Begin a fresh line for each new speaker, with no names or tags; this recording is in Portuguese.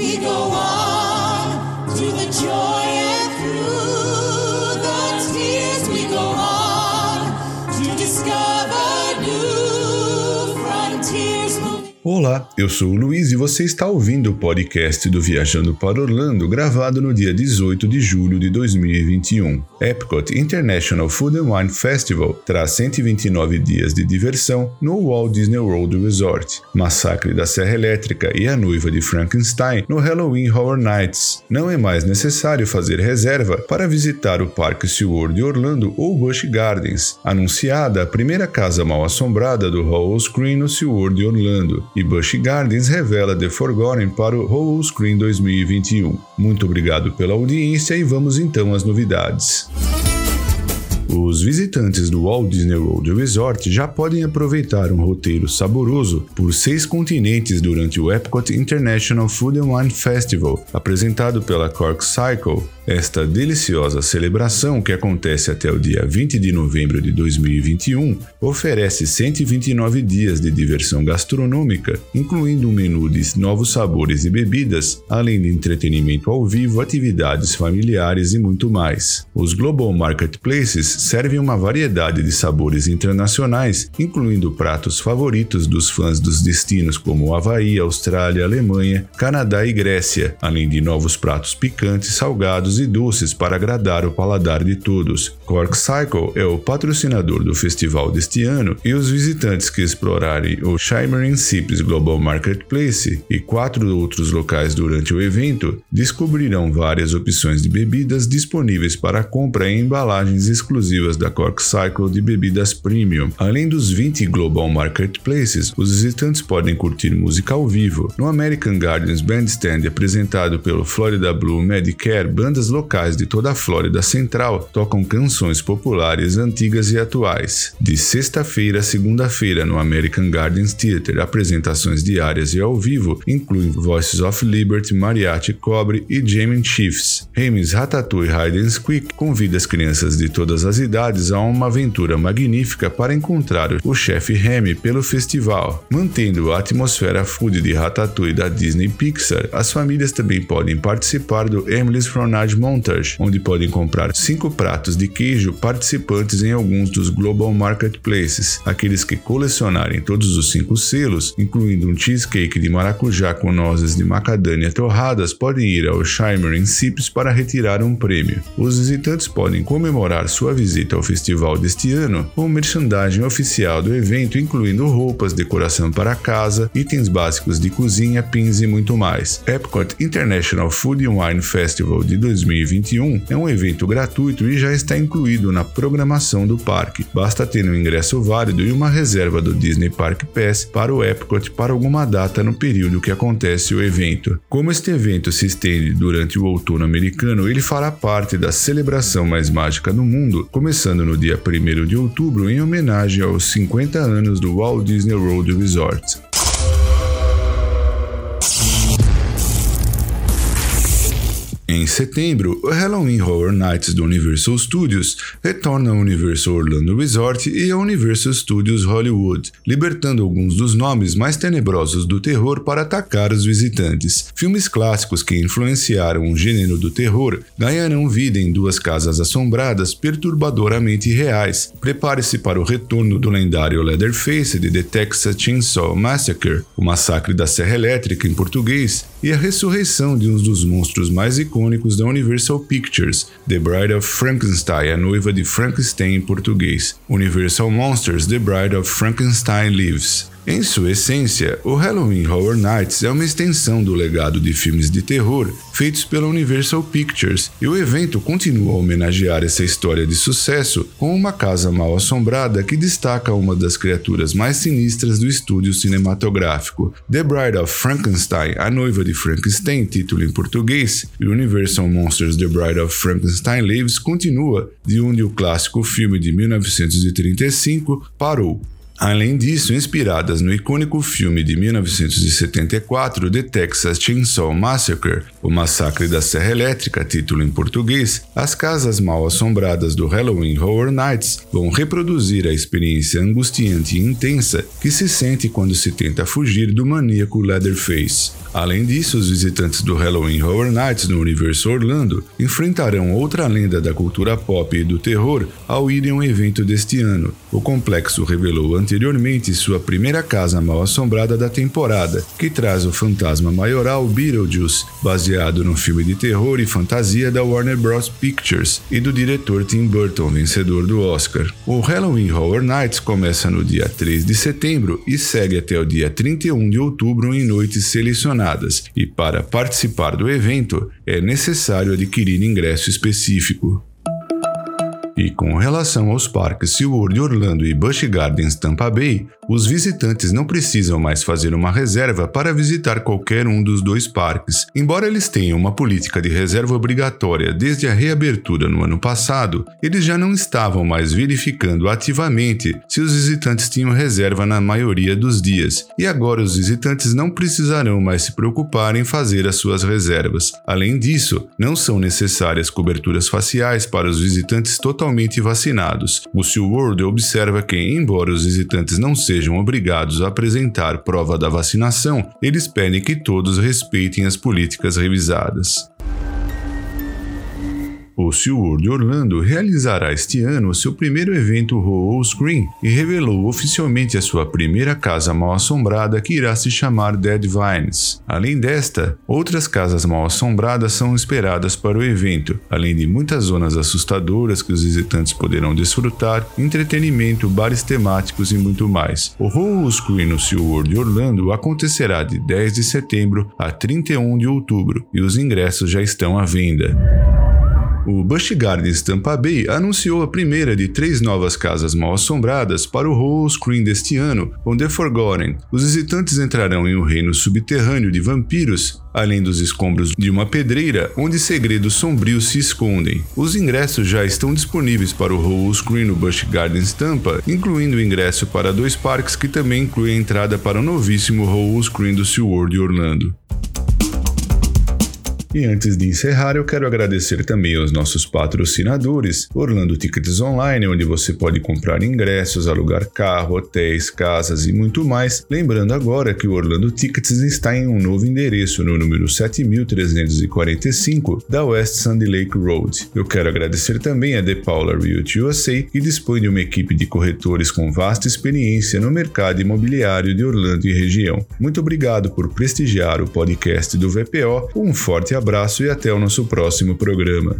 We go on to the joy
Olá, eu sou o Luiz e você está ouvindo o podcast do Viajando para Orlando, gravado no dia 18 de julho de 2021. Epcot International Food and Wine Festival traz 129 dias de diversão no Walt Disney World Resort, Massacre da Serra Elétrica e a Noiva de Frankenstein no Halloween Horror Nights. Não é mais necessário fazer reserva para visitar o Parque SeaWorld de Orlando ou Busch Gardens, anunciada a primeira casa mal assombrada do Hollow Screen no SeaWorld de Orlando, e Busch Gardens revela The Forgotten para o Hollow Screen 2021. Muito obrigado pela audiência e vamos então às novidades. Os visitantes do Walt Disney World Resort já podem aproveitar um roteiro saboroso por seis continentes durante o Epcot International Food and Wine Festival, apresentado pela Cork Cycle. Esta deliciosa celebração, que acontece até o dia 20 de novembro de 2021, oferece 129 dias de diversão gastronômica, incluindo um menu de novos sabores e bebidas, além de entretenimento ao vivo, atividades familiares e muito mais. Os Global Marketplaces servem uma variedade de sabores internacionais, incluindo pratos favoritos dos fãs dos destinos como Havaí, Austrália, Alemanha, Canadá e Grécia, além de novos pratos picantes, salgados e doces para agradar o paladar de todos. Cork Cycle é o patrocinador do festival deste ano e os visitantes que explorarem o Shimmering Sips Global Marketplace e quatro outros locais durante o evento descobrirão várias opções de bebidas disponíveis para compra em embalagens exclusivas exclusivas da Cork Cycle de bebidas premium. Além dos 20 Global Marketplaces, os visitantes podem curtir música ao vivo. No American Gardens Bandstand, apresentado pelo Florida Blue Medicare, bandas locais de toda a Flórida Central tocam canções populares antigas e atuais. De sexta-feira a segunda-feira, no American Gardens Theater, apresentações diárias e ao vivo incluem Voices of Liberty, Mariachi Cobre e Jamie Chiefs. James Ratatouille Hide and Squeak convida as crianças de todas as idades a uma aventura magnífica para encontrar o chefe Remy pelo festival. Mantendo a atmosfera food de Ratatouille da Disney Pixar, as famílias também podem participar do Emily's Fromage Montage, onde podem comprar cinco pratos de queijo participantes em alguns dos Global Marketplaces. Aqueles que colecionarem todos os cinco selos, incluindo um cheesecake de maracujá com nozes de macadâmia torradas, podem ir ao Shimmering Sips para retirar um prêmio. Os visitantes podem comemorar sua visita ao festival deste ano com merchandising oficial do evento, incluindo roupas, decoração para casa, itens básicos de cozinha, pins e muito mais. Epcot International Food and Wine Festival de 2021 é um evento gratuito e já está incluído na programação do parque. Basta ter um ingresso válido e uma reserva do Disney Park Pass para o Epcot para alguma data no período que acontece o evento. Como este evento se estende durante o outono americano, ele fará parte da celebração mais mágica do mundo, começando no dia 1 de outubro em homenagem aos 50 anos do Walt Disney World Resort. Em setembro, o Halloween Horror Nights do Universal Studios retorna ao Universal Orlando Resort e ao Universal Studios Hollywood, libertando alguns dos nomes mais tenebrosos do terror para atacar os visitantes. Filmes clássicos que influenciaram o gênero do terror ganharão vida em duas casas assombradas perturbadoramente reais. Prepare-se para o retorno do lendário Leatherface de The Texas Chainsaw Massacre, o Massacre da Serra Elétrica em português, e a ressurreição de um dos monstros mais icônicos icônicos da Universal Pictures, The Bride of Frankenstein, a noiva de Frankenstein em português, Universal Monsters, The Bride of Frankenstein Lives, em sua essência, o Halloween Horror Nights é uma extensão do legado de filmes de terror feitos pela Universal Pictures, e o evento continua a homenagear essa história de sucesso com uma casa mal assombrada que destaca uma das criaturas mais sinistras do estúdio cinematográfico. The Bride of Frankenstein, A Noiva de Frankenstein, título em português, e Universal Monsters The Bride of Frankenstein Lives continua de onde o clássico filme de 1935 parou. Além disso, inspiradas no icônico filme de 1974 The Texas Chainsaw Massacre, O Massacre da Serra Elétrica, título em português, as casas mal assombradas do Halloween Horror Nights vão reproduzir a experiência angustiante e intensa que se sente quando se tenta fugir do maníaco Leatherface. Além disso, os visitantes do Halloween Horror Nights no universo Orlando enfrentarão outra lenda da cultura pop e do terror ao irem a um evento deste ano. O complexo revelou anteriormente sua primeira casa mal assombrada da temporada, que traz o fantasma maioral Beetlejuice, baseado no filme de terror e fantasia da Warner Bros. Pictures e do diretor Tim Burton, vencedor do Oscar. O Halloween Horror Nights começa no dia 3 de setembro e segue até o dia 31 de outubro em noites selecionadas, e para participar do evento é necessário adquirir ingresso específico. E com relação aos parques SeaWorld Orlando e Busch Gardens Tampa Bay, os visitantes não precisam mais fazer uma reserva para visitar qualquer um dos dois parques. Embora eles tenham uma política de reserva obrigatória desde a reabertura no ano passado, eles já não estavam mais verificando ativamente se os visitantes tinham reserva na maioria dos dias, e agora os visitantes não precisarão mais se preocupar em fazer as suas reservas. Além disso, não são necessárias coberturas faciais para os visitantes totalmente vacinados. O SeaWorld observa que, embora os visitantes não sejam obrigados a apresentar prova da vacinação, eles pedem que todos respeitem as políticas revisadas. O SeaWorld Orlando realizará este ano seu primeiro evento Roll Screen e revelou oficialmente a sua primeira casa mal assombrada que irá se chamar Dead Vines. Além desta, outras casas mal assombradas são esperadas para o evento, além de muitas zonas assustadoras que os visitantes poderão desfrutar, entretenimento, bares temáticos e muito mais. O Roll Screen no SeaWorld Orlando acontecerá de 10 de setembro a 31 de outubro e os ingressos já estão à venda. O Busch Gardens Tampa Bay anunciou a primeira de três novas casas mal assombradas para o Hall Screen deste ano, com The Forgotten. Os visitantes entrarão em um reino subterrâneo de vampiros, além dos escombros de uma pedreira onde segredos sombrios se escondem. Os ingressos já estão disponíveis para o Hall Screen no Busch Gardens Tampa, incluindo o ingresso para dois parques que também inclui a entrada para o novíssimo Hall Screen do SeaWorld Orlando. E antes de encerrar, eu quero agradecer também aos nossos patrocinadores, Orlando Tickets Online, onde você pode comprar ingressos, alugar carro, hotéis, casas e muito mais. Lembrando agora que o Orlando Tickets está em um novo endereço no número 7345 da West Sandy Lake Road. Eu quero agradecer também a The Paula Realty USA, que dispõe de uma equipe de corretores com vasta experiência no mercado imobiliário de Orlando e região. Muito obrigado por prestigiar o podcast do VPO. Um forte abraço e até o nosso próximo programa.